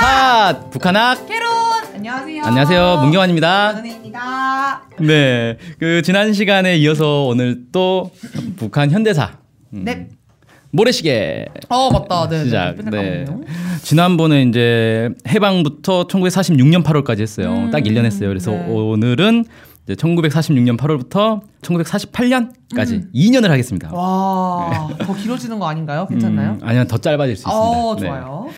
핫 북한학 캐론 안녕하세요. 안녕하세요 문경환입니다. 연은혜입니다. 네, 그 지난 시간에 이어서 오늘 또 북한 현대사 음, 네. 모래시계 어 맞다. 네. 시작. 네. 네. 네. 지난번에 이제 해방부터 1946년 8월까지 했어요. 음, 딱 1년 했어요. 그래서 네. 오늘은 이제 1946년 8월부터 1948년까지 2년을 하겠습니다. 와, 더 길어지는 거 아닌가요? 괜찮나요? 음, 아니면 더 짧아질 수 있습니다. 어, 네. 좋아요.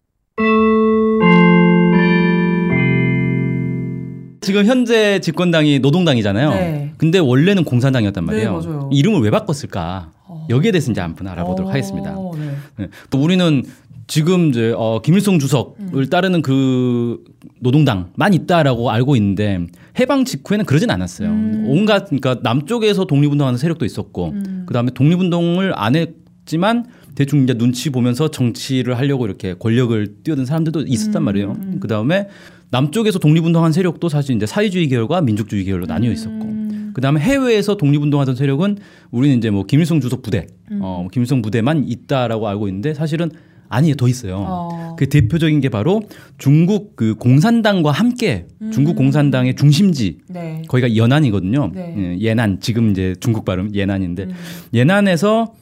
지금 현재 집권당이 노동당이잖아요. 네. 근데 원래는 공산당이었단 네, 말이에요. 맞아요. 이름을 왜 바꿨을까? 어. 여기에 대해서 이제 한번 알아보도록 어, 하겠습니다. 네. 네. 또 우리는 지금 이제 어, 김일성 주석을 음. 따르는 그 노동당만 있다라고 알고 있는데 해방 직후에는 그러진 않았어요. 음. 온갖 그러니까 남쪽에서 독립운동하는 세력도 있었고 음. 그다음에 독립운동을 안 했지만 대충 이제 눈치 보면서 정치를 하려고 이렇게 권력을 뛰어든 사람들도 있었단 음, 말이에요. 음. 그다음에 남쪽에서 독립운동한 세력도 사실 이제 사회주의 계열과 민족주의 계열로 나뉘어 있었고 음. 그다음에 해외에서 독립운동하던 세력은 우리는 이제 뭐 김일성 주석 부대, 음. 어, 김일성 부대만 있다라고 알고 있는데 사실은 아니에요, 더 있어요. 어. 그 대표적인 게 바로 중국 그 공산당과 함께 음. 중국 공산당의 중심지 네. 거기가 연안이거든요. 네. 예, 예난 지금 이제 중국 발음 예난인데 음. 예난에서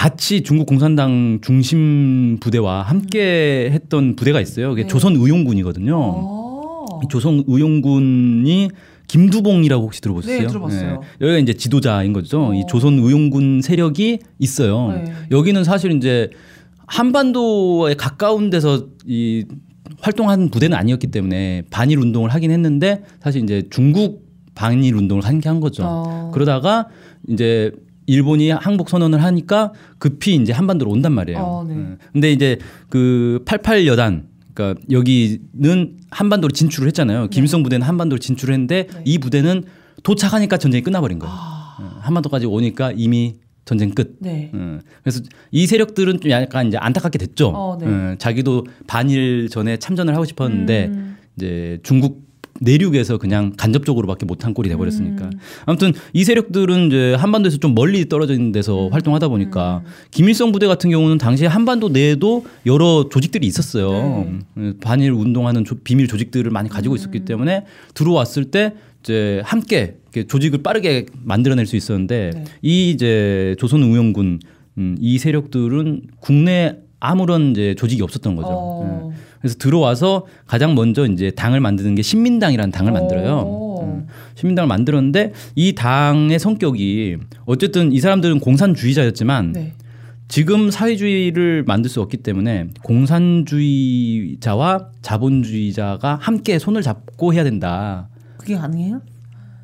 같이 중국 공산당 중심 부대와 함께 했던 부대가 있어요. 그게 네. 조선 의용군이거든요. 어. 이 조선 의용군이 김두봉이라고 혹시 들어보셨어요? 네, 들어봤어요. 예. 여기가 이제 지도자인 거죠. 이 어. 조선 의용군 세력이 있어요. 네. 여기는 사실 이제 한반도에 가까운 데서 이 활동한 부대는 아니었기 때문에 반일 운동을 하긴 했는데 사실 이제 중국 반일 운동을 한 게 한 거죠. 어. 그러다가 이제 일본이 항복 선언을 하니까 급히 이제 한반도로 온단 말이에요. 어, 네. 음. 근데 이제 그 88 여단 그러니까 여기는 한반도로 진출을 했잖아요. 김일성 부대는 한반도로 진출을 했는데 네. 이 부대는 도착하니까 전쟁이 끝나버린 거예요. 아. 어, 한반도까지 오니까 이미 전쟁 끝. 네. 음, 그래서 이 세력들은 좀 약간 이제 안타깝게 됐죠. 어, 네. 음, 자기도 반일 전에 참전을 하고 싶었는데 음. 이제 중국 내륙에서 그냥 간접적으로밖에 못한 꼴이 돼버렸으니까. 음. 아무튼 이 세력들은 이제 한반도에서 좀 멀리 떨어져 있는 데서 음. 활동하다 보니까 김일성 부대 같은 경우는 당시에 한반도 내에도 여러 조직들이 있었어요. 네. 음, 반일 운동하는 조- 비밀 조직들을 많이 가지고 음. 있었기 때문에 들어왔을 때 이제 함께 조직을 빠르게 만들어낼 수 있었는데 네. 이 이제 조선 의용군 음, 이 세력들은 국내 아무런 이제 조직이 없었던 거죠. 어. 예. 그래서 들어와서 가장 먼저 이제 당을 만드는 게 신민당이라는 당을 만들어요. 오. 음, 신민당을 만들었는데 이 당의 성격이 어쨌든 이 사람들은 공산주의자였지만 네. 지금 사회주의를 만들 수 없기 때문에 공산주의자와 자본주의자가 함께 손을 잡고 해야 된다. 그게 가능해요?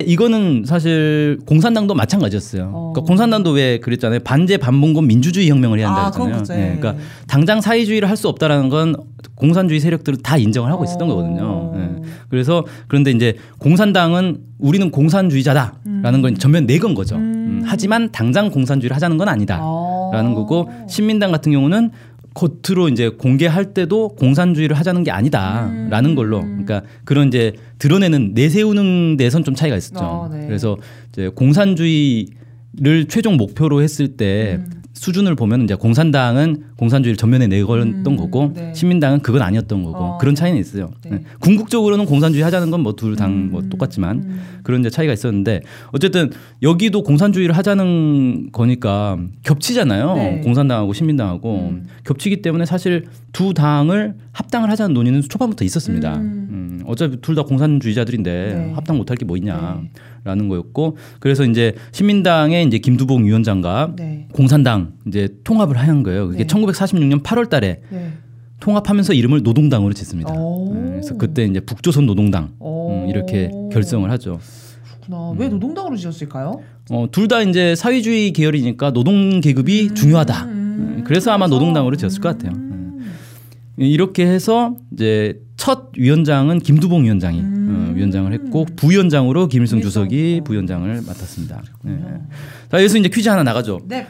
이거는 사실 공산당도 마찬가지였어요. 어. 그러니까 공산당도 왜 그랬잖아요. 반제 반봉건 민주주의 혁명을 해야 한다 아, 그건 했잖아요. 그치. 그러니까 당장 사회주의를 할 수 없다라는 건 공산주의 세력들은 다 인정을 하고 있었던 어. 거거든요. 예. 그래서 그런데 이제 공산당은 우리는 공산주의자다라는 걸 전면 내건 거죠. 음, 하지만 당장 공산주의를 하자는 건 아니다. 어. 라는 거고 신민당 같은 경우는 겉으로 이제 공개할 때도 공산주의를 하자는 게 아니다라는 걸로 그러니까 그런 이제 드러내는 내세우는 데선 좀 차이가 있었죠. 어, 네. 그래서 이제 공산주의를 최종 목표로 했을 때 음. 수준을 보면 이제 공산당은 공산주의를 전면에 내걸었던 음, 거고 네. 신민당은 그건 아니었던 거고 어. 그런 차이는 있어요. 네. 네. 궁극적으로는 공산주의 하자는 건 뭐 둘 당뭐 음. 똑같지만 음. 그런 이제 차이가 있었는데 어쨌든 여기도 공산주의를 하자는 거니까 겹치잖아요. 네. 공산당하고 신민당하고 음. 겹치기 때문에 사실 두 당을 합당을 하자는 논의는 초반부터 있었습니다. 음. 음, 어차피 둘 다 공산주의자들인데 네. 합당 못할 게 뭐 있냐라는 거였고 그래서 이제 신민당의 이제 김두봉 위원장과 네. 공산당 이제 통합을 한 거예요. 그게 네. 1946년 8월달에 네. 통합하면서 이름을 노동당으로 짓습니다. 오. 음, 그래서 그때 이제 북조선 노동당 오. 음, 이렇게 결성을 하죠. 그렇구나. 왜 노동당으로 지었을까요? 어, 둘 다 이제 사회주의 계열이니까 노동 계급이 중요하다. 음, 그래서 아마 노동당으로 지었을 것 같아요. 음. 이렇게 해서 이제 첫 위원장은 김두봉 위원장이 음. 어, 위원장을 했고 부위원장으로 김일성. 주석이 어. 부위원장을 맡았습니다. 네. 자, 여기서 이제 퀴즈 하나 나가죠. 네.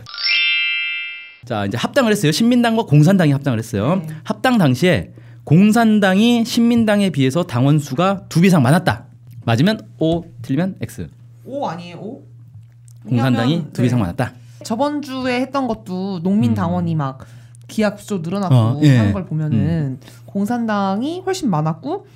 자, 이제 합당을 했어요. 신민당과 공산당이 합당을 했어요. 네. 합당 당시에 공산당이 신민당에 비해서 당원 수가 두 배 이상 많았다. 맞으면 O, 틀리면 X. 오 아니에요? 오? 공산당이 두 배 이상 네. 많았다. 저번 주에 했던 것도 농민 음. 당원이 막 기약 수 늘어나고 어, 예. 하는 걸 보면은 공산당이 훨씬 많았고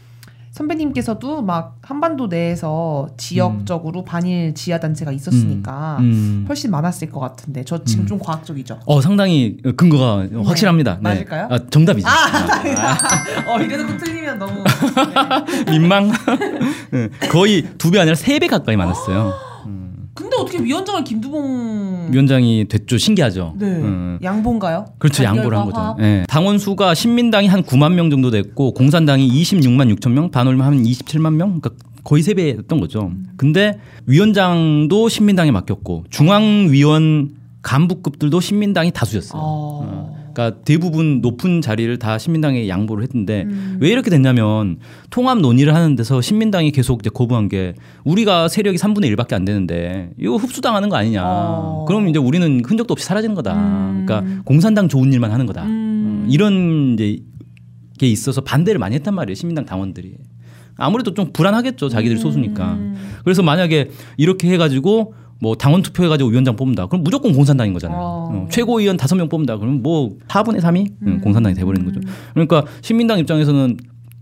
선배님께서도 막 한반도 내에서 지역적으로 반일 지하 단체가 있었으니까 음. 훨씬 많았을 것 같은데 저 지금 음. 좀 과학적이죠. 어 상당히 근거가 확실합니다. 네. 맞을까요? 아, 정답이죠. 어 이래놓고 틀리면 너무 민망. 네, 거의 두 배 아니라 세 배 가까이 많았어요. 근데 어떻게 위원장을 김두봉 위원장이 됐죠. 신기하죠. 네 음. 양보인가요? 그렇죠. 양보를 한 거죠. 예. 당원 수가 신민당이 한 9만 명 정도 됐고 공산당이 26만 6천 명, 반올림 하면 27만 명. 그러니까 거의 세 배였던 거죠. 근데 위원장도 신민당에 맡겼고 중앙위원 간부급들도 신민당이 다수였어요. 어. 그러니까 대부분 높은 자리를 다 신민당에 양보를 했는데 음. 왜 이렇게 됐냐면 통합 논의를 하는 데서 신민당이 계속 이제 거부한 게 우리가 세력이 3분의 1밖에 안 되는데 이거 흡수당하는 거 아니냐. 어. 그럼 이제 우리는 흔적도 없이 사라지는 거다. 음. 그러니까 공산당 좋은 일만 하는 거다. 음. 어, 이런 이제 게 있어서 반대를 많이 했단 말이에요. 신민당 당원들이. 아무래도 좀 불안하겠죠. 소수니까. 음. 그래서 만약에 이렇게 해가지고 뭐 당원 투표해가지고 위원장 뽑는다. 그럼 무조건 공산당인 거잖아요. 어. 어, 최고위원 다섯 명 뽑는다. 그러면 뭐 4분의 3이 음. 공산당이 돼버리는 거죠. 그러니까 신민당 입장에서는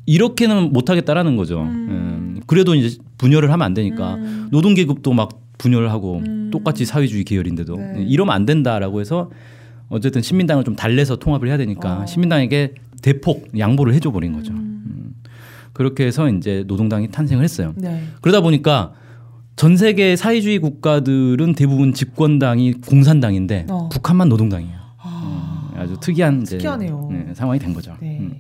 이렇게는 못하겠다라는 거죠. 음. 음, 그래도 이제 분열을 하면 안 되니까 음. 노동계급도 막 분열을 하고 음. 똑같이 사회주의 계열인데도 네. 이러면 안 된다라고 해서 어쨌든 신민당을 좀 달래서 통합을 해야 되니까 어. 신민당에게 대폭 양보를 해줘 버린 거죠. 음. 음. 그렇게 해서 이제 노동당이 탄생을 했어요. 네. 그러다 보니까 전 세계 사회주의 국가들은 대부분 집권당이 공산당인데 어. 북한만 노동당이에요. 아. 아주 특이한 이제. 네, 상황이 된 거죠. 네. 음.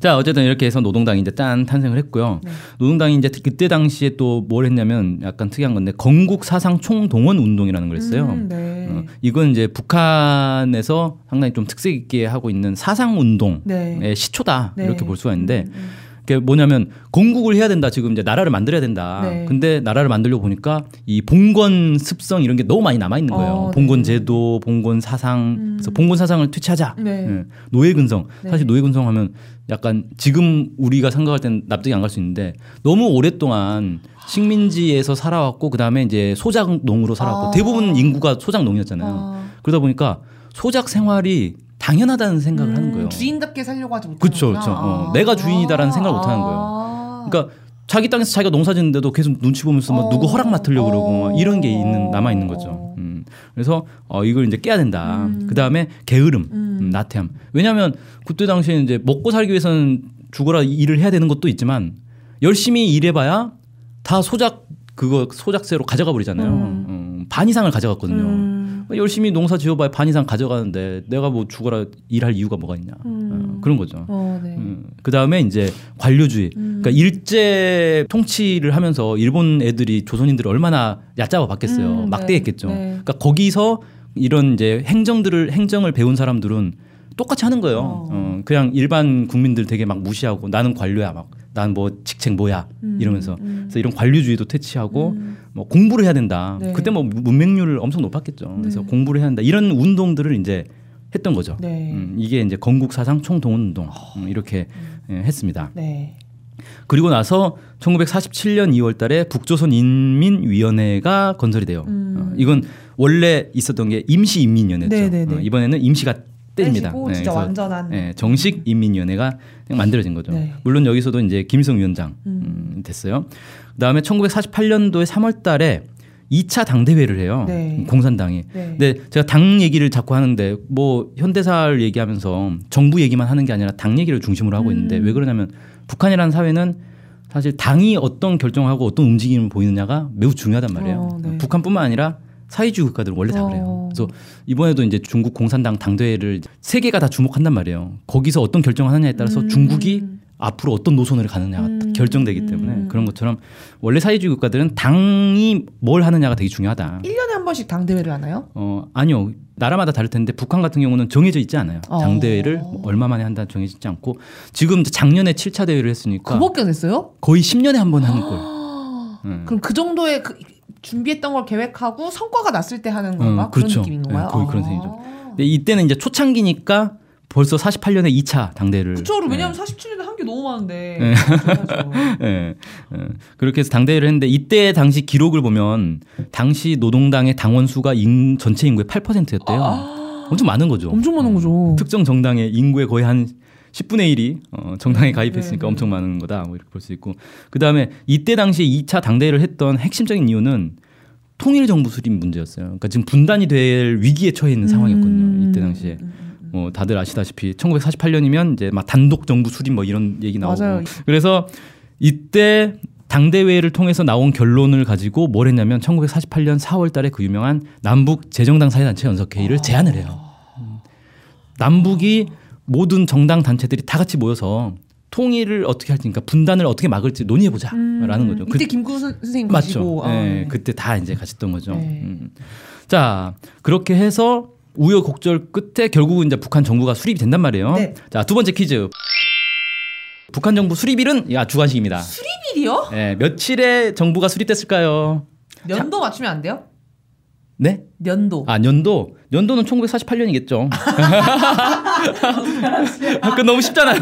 자 어쨌든 이렇게 해서 노동당이 이제 짠 탄생을 했고요. 네. 노동당이 이제 그때 당시에 또 뭘 했냐면 약간 특이한 건데 건국 사상 총동원 운동이라는 걸 했어요. 음, 네. 어, 이건 이제 북한에서 상당히 좀 특색 있게 하고 있는 사상 운동의 네. 시초다 네. 이렇게 볼 수가 있는데 음, 음. 그게 뭐냐면 건국을 해야 된다. 지금 이제 나라를 만들어야 된다. 네. 근데 나라를 만들려고 보니까 이 봉건 습성 이런 게 너무 많이 남아 있는 거예요. 어, 봉건 네. 제도, 봉건 사상. 음. 그래서 봉건 사상을 퇴치하자. 네. 예. 노예 근성. 네. 사실 노예 근성 하면 약간 지금 우리가 생각할 때는 납득이 안 갈 수 있는데 너무 오랫동안 식민지에서 살아왔고 그다음에 이제 소작농으로 살아왔고 아. 대부분 인구가 소작농이었잖아요. 아. 그러다 보니까 소작 생활이 당연하다는 생각을 하는 음, 거예요. 주인답게 살려고 하지 못하는 그쵸, 그쵸. 어, 내가 주인이다라는 생각을 못 하는 거예요. 그러니까 자기 땅에서 자기가 농사 짓는데도 계속 눈치 보면서 뭐 어. 누구 허락 맡으려고 그러고 막 이런 게 어. 있는 남아 있는 거죠. 음. 그래서 어 이걸 이제 깨야 된다. 음. 그 다음에 게으름, 음. 음, 나태함. 왜냐하면 그때 당시에 이제 먹고 살기 위해서는 죽어라 일을 해야 되는 것도 있지만 열심히 일해봐야 다 소작 그거 소작세로 가져가 버리잖아요. 음. 음, 반 이상을 가져갔거든요. 음. 열심히 농사 지어봐야 반 이상 가져가는데 내가 뭐 죽어라 일할 이유가 뭐가 있냐. 음. 어, 그런 거죠. 어, 네. 그 다음에 이제 관료주의. 음. 그러니까 일제 통치를 하면서 일본 애들이 조선인들을 얼마나 얕잡아 봤겠어요. 음, 막대했겠죠. 네, 네. 그러니까 거기서 이런 이제 행정들을 행정을 배운 사람들은 똑같이 하는 거예요. 어. 어, 그냥 일반 국민들 되게 막 무시하고 나는 관료야 막 난 뭐 직책 뭐야 음, 이러면서 음. 그래서 이런 관료주의도 퇴치하고 음. 뭐 공부를 해야 된다. 네. 그때 뭐 문맹률 엄청 높았겠죠. 그래서 네. 공부를 해야 한다. 이런 운동들을 이제 했던 거죠. 네. 음, 이게 이제 건국 사상 총동원 운동 음, 이렇게 예, 했습니다. 네. 그리고 나서 1947년 2월달에 북조선 인민위원회가 건설이 돼요. 음. 어, 이건 원래 있었던 게 임시인민위원회죠. 어, 이번에는 임시가 떼지고 네, 진짜 완전한 예, 정식 인민위원회가 그냥 만들어진 거죠. 네. 물론 여기서도 이제 김일성 위원장 음. 음, 됐어요. 그다음에 1948년도에 3월달에 2차 당대회를 해요. 네. 공산당이. 네. 근데 제가 당 얘기를 자꾸 하는데 뭐 현대사를 얘기하면서 정부 얘기만 하는 게 아니라 당 얘기를 중심으로 하고 있는데 음. 왜 그러냐면 북한이라는 사회는 사실 당이 어떤 결정하고 어떤 움직임을 보이느냐가 매우 중요하단 말이에요. 어, 네. 북한뿐만 아니라 사회주의 국가들은 원래 다 그래요. 어. 그래서 이번에도 이제 중국 공산당 당대회를 세계가 다 주목한단 말이에요. 거기서 어떤 결정을 하느냐에 따라서 음. 중국이 앞으로 어떤 노선을 가느냐가 음. 결정되기 때문에 음. 그런 것처럼 원래 사회주의 국가들은 당이 뭘 하느냐가 되게 중요하다. 1년에 한 번씩 당대회를 하나요? 어 아니요 나라마다 다를 텐데 북한 같은 경우는 정해져 있지 않아요. 어. 당 대회를 뭐 얼마 만에 한다 정해져 있지 않고 지금 작년에 7차 대회를 했으니까 그밖에 안 했어요? 거의 10년에 한 번 하는 걸. 음. 그럼 그 정도의 그 준비했던 걸 계획하고 성과가 났을 때 하는 건가? 음, 그렇죠. 그런 느낌인 건가요? 네, 거의 그런 아. 셈이죠. 근데 이때는 이제 초창기니까 벌써 48년에 2차 당대회를 그쵸. 네. 왜냐면 47년에 한 게 너무 많은데. 네. 그렇죠. 예, 예. 그렇게 해서 당대회를 했는데 이때 당시 기록을 보면 당시 노동당의 당원 수가 인, 전체 인구의 8%였대요. 아. 엄청 많은 거죠. 엄청 많은 거죠. 특정 정당의 인구의 거의 한 10분의 1이 어, 정당에 가입했으니까 네, 네. 엄청 많은 거다. 뭐 이렇게 볼 수 있고. 그 다음에 이때 당시에 2차 당대회를 했던 핵심적인 이유는 통일 정부 수립 문제였어요. 그러니까 지금 분단이 될 위기에 처해 있는 상황이었거든요. 음. 이때 당시에. 뭐 다들 아시다시피 1948년이면 이제 막 단독 정부 수립 뭐 이런 얘기 나오고. 맞아요. 그래서 이때 당대회를 통해서 나온 결론을 가지고 뭘 했냐면 1948년 4월 달에 그 유명한 남북 재정당 사회단체 연석회의를 아. 제안을 해요. 음. 남북이 모든 정당 단체들이 다 같이 모여서 통일을 어떻게 할지, 그러니까 분단을 어떻게 막을지 논의해보자라는 거죠. 그 이때 김구 선- 선생님 맞죠. 아, 예, 네. 그때 다 이제 가셨던 거죠. 네. 음. 자, 그렇게 해서 우여곡절 끝에 결국은 이제 북한 정부가 수립이 된단 말이에요. 네. 자, 두 번째 퀴즈. 북한 정부 수립일은 야 주관식입니다. 일이요? 예, 며칠에 정부가 수립됐을까요? 년도 맞추면 안 돼요? 네? 년도. 아 년도 연도는 1948년이겠죠. 그 너무 쉽잖아요.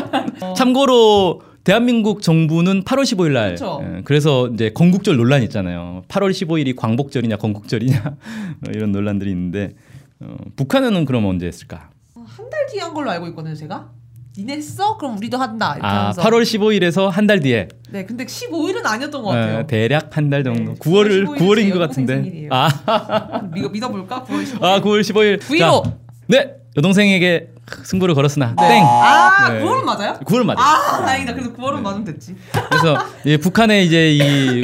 참고로 대한민국 정부는 8월 15일 날. 그쵸. 예, 그래서 이제 건국절 논란 있잖아요. 8월 15일이 광복절이냐 건국절이냐 어, 이런 논란들이 있는데 어, 북한은 그럼 언제 했을까? 한 달 뒤에 한 걸로 알고 있거든요, 제가. 니네 했어? 그럼 우리도 한다. 이렇게 아 하면서. 8월 15일에서 한 달 뒤에 네, 근데 15일은 아니었던 것 같아요. 어, 대략 한 달 정도. 네, 9월을 9월 9월인 제것 같은데. 생일이에요. 아, 이거 믿어볼까? 9월 15일. 아 9월 15일. 9.15. 네 여동생에게 승부를 걸었으나 네. 땡. 아, 네. 9월은 맞아요? 9월 맞아. 아, 다행이다. 그래서 9월은 맞으면 됐지. 그래서 이 북한의 이제 이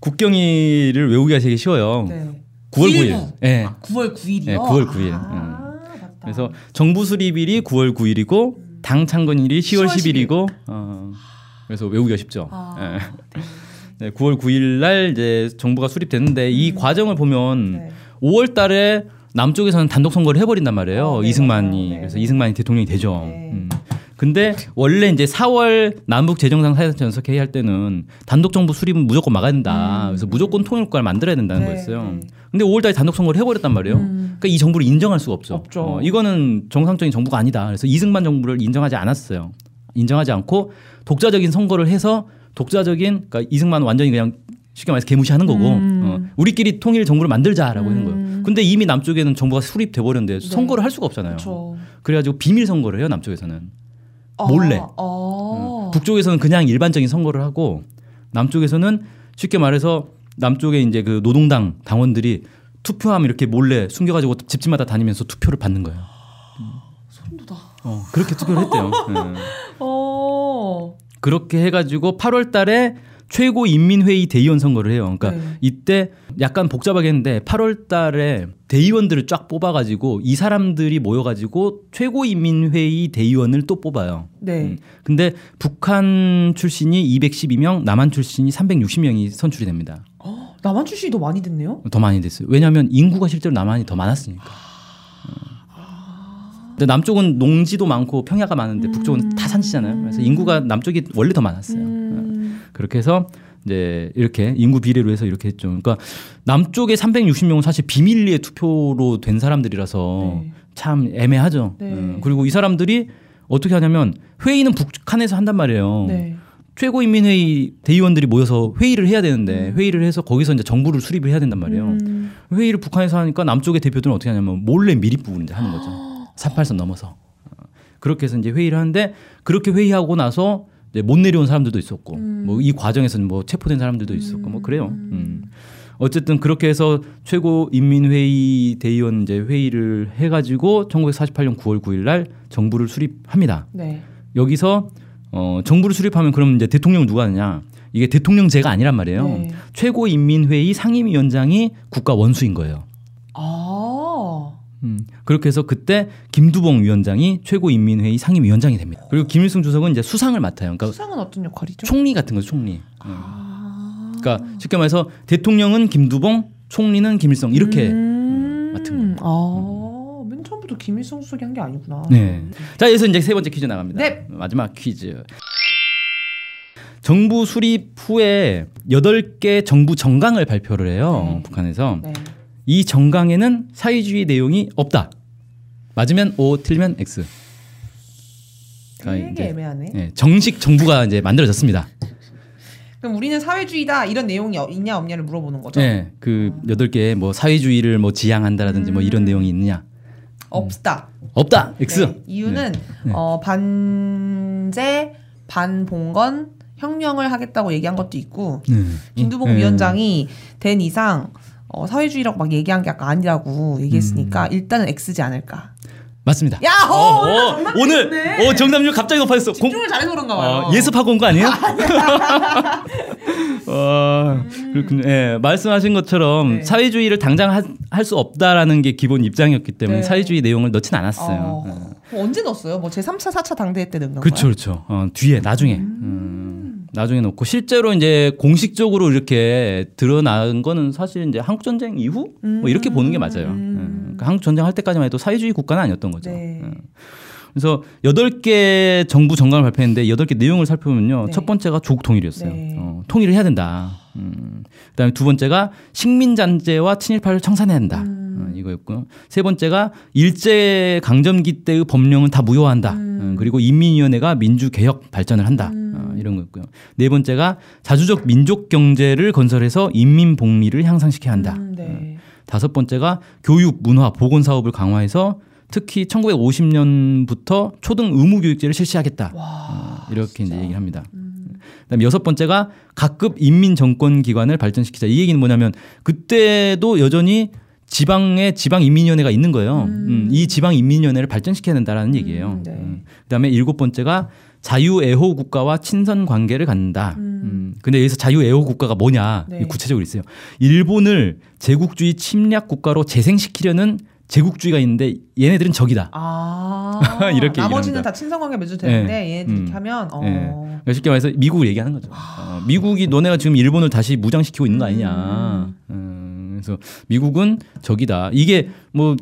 국경일을 외우기가 되게 쉬워요. 네. 9월 9일. 9.19. 예. 아, 9월 9일이요? 네, 9월 9일. 아, 맞다. 그래서 정부 수립일이 9월 9일이고 당 창건일이 10월 10월 10일이고 어, 그래서 외우기가 쉽죠. 아, 예. 네, 9월 9일 날 이제 정부가 수립됐는데 이 과정을 보면 음. 네. 5월 달에 남쪽에서는 단독 선거를 해버린단 말이에요. 어, 네, 이승만이. 네. 그래서 이승만이 대통령이 되죠. 네. 음. 근데 원래 이제 4월 남북 재정상 사회단체 연석 회의 할 때는 단독 정부 수립은 무조건 막아야 된다. 그래서 무조건 통일 국가를 만들어야 된다는 음. 네, 거였어요. 네. 근데 5월 달에 단독 선거를 해버렸단 말이에요. 음. 그러니까 이 정부를 인정할 수가 없죠. 없죠. 어, 이거는 정상적인 정부가 아니다. 그래서 이승만 정부를 인정하지 않았어요. 인정하지 않고 독자적인 선거를 해서 독자적인 그러니까 이승만은 완전히 그냥 쉽게 말해서 개무시하는 거고 음. 어, 우리끼리 통일 정부를 만들자라고 하는 거예요. 음. 근데 이미 남쪽에는 정부가 수립돼 버렸는데 선거를 할 수가 없잖아요. 그렇죠. 그래가지고 비밀 선거를 해요 남쪽에서는 몰래. 아, 어. 북쪽에서는 그냥 일반적인 선거를 하고 남쪽에서는 쉽게 말해서 남쪽에 이제 그 노동당 당원들이 투표하면 이렇게 몰래 숨겨가지고 집집마다 다니면서 투표를 받는 거예요. 돋아. 어, 그렇게 투표를 했대요. 예. 어. 그렇게 해가지고 8월 달에 최고 인민회의 대의원 선거를 해요. 그러니까 네. 이때 약간 복잡하게 했는데 8월 달에 대의원들을 쫙 뽑아가지고 이 사람들이 모여가지고 최고 인민회의 대의원을 또 뽑아요. 네. 음. 근데 북한 출신이 212명, 남한 출신이 360명이 선출이 됩니다. 어, 남한 출신이 더 많이 됐네요. 더 많이 됐어요. 왜냐하면 인구가 실제로 남한이 더 많았으니까. 어. 근데 남쪽은 농지도 많고 평야가 많은데 북쪽은 다 산지잖아요. 그래서 인구가 남쪽이 원래 더 많았어요. 음. 그렇게 해서 이제 이렇게 인구 비례로 해서 이렇게 했죠. 그러니까 남쪽에 360명은 사실 비밀리에 투표로 된 사람들이라서 네. 참 애매하죠. 네. 음, 그리고 이 사람들이 어떻게 하냐면 회의는 북한에서 한단 말이에요. 네. 최고인민회의 대의원들이 모여서 회의를 해야 되는데 회의를 해서 거기서 이제 정부를 수립을 해야 된단 말이에요. 음. 회의를 북한에서 하니까 남쪽의 대표들은 어떻게 하냐면 몰래 미립부를 이제 하는 거죠. 38선 넘어서. 어, 그렇게 해서 이제 회의를 하는데 그렇게 회의하고 나서 못 내려온 사람들도 있었고 뭐이 과정에서는 뭐 체포된 사람들도 있었고 뭐 그래요. 음. 어쨌든 그렇게 해서 최고 인민회의 대의원 이제 회의를 해가지고 1948년 9월 9일 날 정부를 수립합니다. 네. 여기서 어, 정부를 수립하면 그럼 이제 대통령 누가 하느냐? 이게 대통령제가 아니란 말이에요. 네. 최고 인민회의 상임위원장이 국가 원수인 거예요. 아. 음, 그렇게 해서 그때 김두봉 위원장이 최고인민회의 상임위원장이 됩니다. 그리고 김일성 주석은 이제 수상을 맡아요. 그러니까 수상은 어떤 역할이죠? 총리 같은 거죠, 총리. 음. 아. 그러니까 쉽게 말해서 대통령은 김두봉, 총리는 김일성 이렇게 음. 맡은 거예요. 아, 맨 처음부터 김일성 수석이 한 게 아니구나. 네. 자, 여기서 이제 세 번째 퀴즈 나갑니다. 네. 마지막 퀴즈. 정부 수립 후에 8개 정부 정강을 발표를 해요. 네. 북한에서. 네. 이 정강에는 사회주의 내용이 없다. 맞으면 O, 틀리면 X. 그러니까 되게 애매하네. 예, 정식 정부가 이제 만들어졌습니다. 그럼 우리는 사회주의다 이런 내용이 어- 있냐 없냐를 물어보는 거죠. 예, 그 여덟 개 뭐 사회주의를 뭐 지향한다라든지 뭐 이런 내용이 있느냐. 없다. 없다. X. 네, 이유는 네. 어, 반제 반봉건 혁명을 하겠다고 얘기한 것도 있고 네. 김두봉 네. 위원장이 된 이상 어, 사회주의라고 막 얘기한 게 아까 아니라고 얘기했으니까 음. 일단은 X지 않을까. 맞습니다. 야, 어, 오늘 정답 오늘. 어, 정답률 갑자기 높아졌어. 공- 집중을 잘해서 그런가 봐요. 어, 예습하고 온 거 아니에요? 어, 그렇군요. 예, 말씀하신 것처럼 음. 네. 사회주의를 당장 할 수 없다라는 게 기본 입장이었기 때문에 네. 사회주의 내용을 넣진 않았어요. 어, 예. 뭐 언제 넣었어요? 뭐 제 3차, 4차 당대회 때 넣은 건가요? 그렇죠, 그렇죠. 어, 뒤에 나중에 음, 나중에 놓고 실제로 이제 공식적으로 이렇게 드러난 거는 사실 이제 한국 전쟁 이후 뭐 이렇게 보는 게 맞아요. 음. 음, 그러니까 한국 전쟁 할 때까지만 해도 사회주의 국가는 아니었던 거죠. 네. 음. 그래서 여덟 개 정부 정강을 발표했는데 여덟 개 내용을 살펴보면요. 네. 첫 번째가 조국 통일이었어요. 네. 어, 통일을 해야 된다. 음. 그다음에 두 번째가 식민 잔재와 친일파를 청산해야 한다. 어, 이거였고요. 세 번째가 일제 강점기 때의 법령은 다 무효화한다. 어, 그리고 인민위원회가 민주 개혁 발전을 한다. 어, 이런 거였고요. 네 번째가 자주적 민족 경제를 건설해서 인민 복리를 향상시켜야 한다. 음, 네. 다섯 번째가 교육, 문화, 보건 사업을 강화해서 특히 1950년부터 초등 의무 교육제를 실시하겠다. 어, 이렇게 이제 얘기를 합니다. 그다음에 여섯 번째가 각급 인민 정권 기관을 발전시키자. 이 얘기는 뭐냐면 그때도 여전히 지방에 지방 인민위원회가 있는 거예요. 음, 이 지방 인민위원회를 발전시켜야 된다라는 얘기예요. 네. 음. 그다음에 일곱 번째가 자유애호 국가와 친선 관계를 갖는다. 음. 근데 여기서 자유애호 국가가 뭐냐? 네. 구체적으로 있어요. 일본을 제국주의 침략 국가로 재생시키려는 제국주의가 있는데 얘네들은 적이다. 아, 이렇게 나머지는 얘기합니다. 다 친선관계 맺어도 되는데 네. 얘네들 이렇게 음. 하면 어. 예. 그러니까 쉽게 말해서 미국을 얘기하는 거죠. 어, 미국이 너네가 지금 일본을 다시 무장시키고 있는 거 아니냐. 음, 그래서 미국은 적이다. 이게 뭐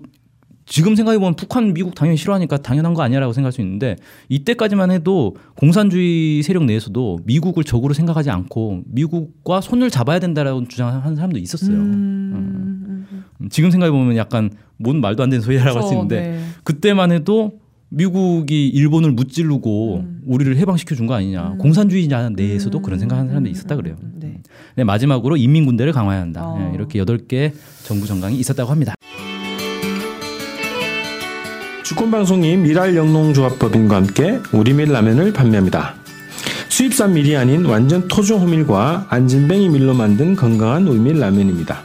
지금 생각해 보면 북한 미국 당연히 싫어하니까 당연한 거 아니야라고 생각할 수 있는데 이때까지만 해도 공산주의 세력 내에서도 미국을 적으로 생각하지 않고 미국과 손을 잡아야 된다라고 주장하는 사람도 있었어요. 음, 음, 음, 지금 생각해 보면 약간 뭔 말도 안 되는 소리라고 할 수. 있는데 네. 그때만 해도 미국이 일본을 무찌르고 우리를 해방시켜 준 거 아니냐. 공산주의자 내에서도 그런 생각하는 사람들이 있었다 그래요. 음, 네. 네, 마지막으로 인민군대를 강화해야 한다. 어. 네, 이렇게 여덟 개 정부 정강이 있었다고 합니다. 주권방송이 미랄영농조합법인과 함께 우리밀 라면을 판매합니다. 수입산 밀이 아닌 완전 토종 호밀과 안진뱅이 밀로 만든 건강한 우리밀 라면입니다.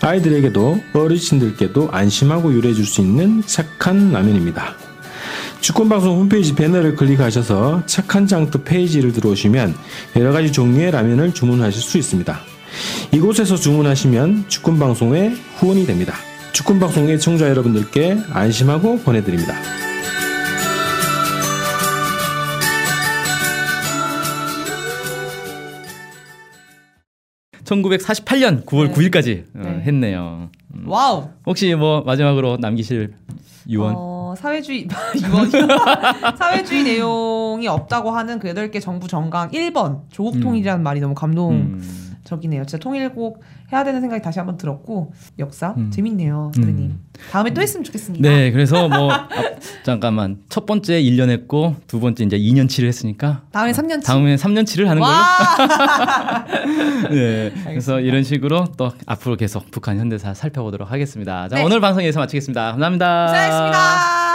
아이들에게도 어르신들께도 안심하고 요리해줄 수 있는 착한 라면입니다. 주권방송 홈페이지 배너를 클릭하셔서 착한 장터 페이지를 들어오시면 여러가지 종류의 라면을 주문하실 수 있습니다. 이곳에서 주문하시면 주권방송의 후원이 됩니다. 주권방송 애청자 여러분들께 안심하고 보내드립니다. 1948년 9월 네. 9일까지 어, 네. 했네요. 음. Wow. 혹시 뭐 마지막으로 남기실 유언? 어, 사회주의 유언 사회주의 내용이 없다고 하는 그 여덟 개 정부 정강 1번 조국 통일이라는 말이 너무 감동 적이네요. 음. 진짜 통일 꼭 해야 되는 생각이 다시 한번 들었고 역사 음. 재밌네요, 음. 선생님. 다음에 또 했으면 좋겠습니다. 네, 그래서 뭐 앞- 잠깐만 첫 번째 1년 했고 두 번째 이제 2년치를 했으니까 다음에 3년치. 다음에 3년치를 하는 걸로. 와. 네, 그래서 알겠습니다. 이런 식으로 또 앞으로 계속 북한 현대사 살펴보도록 하겠습니다. 자, 네. 오늘 방송 여기서 마치겠습니다. 감사합니다. 고생하셨습니다.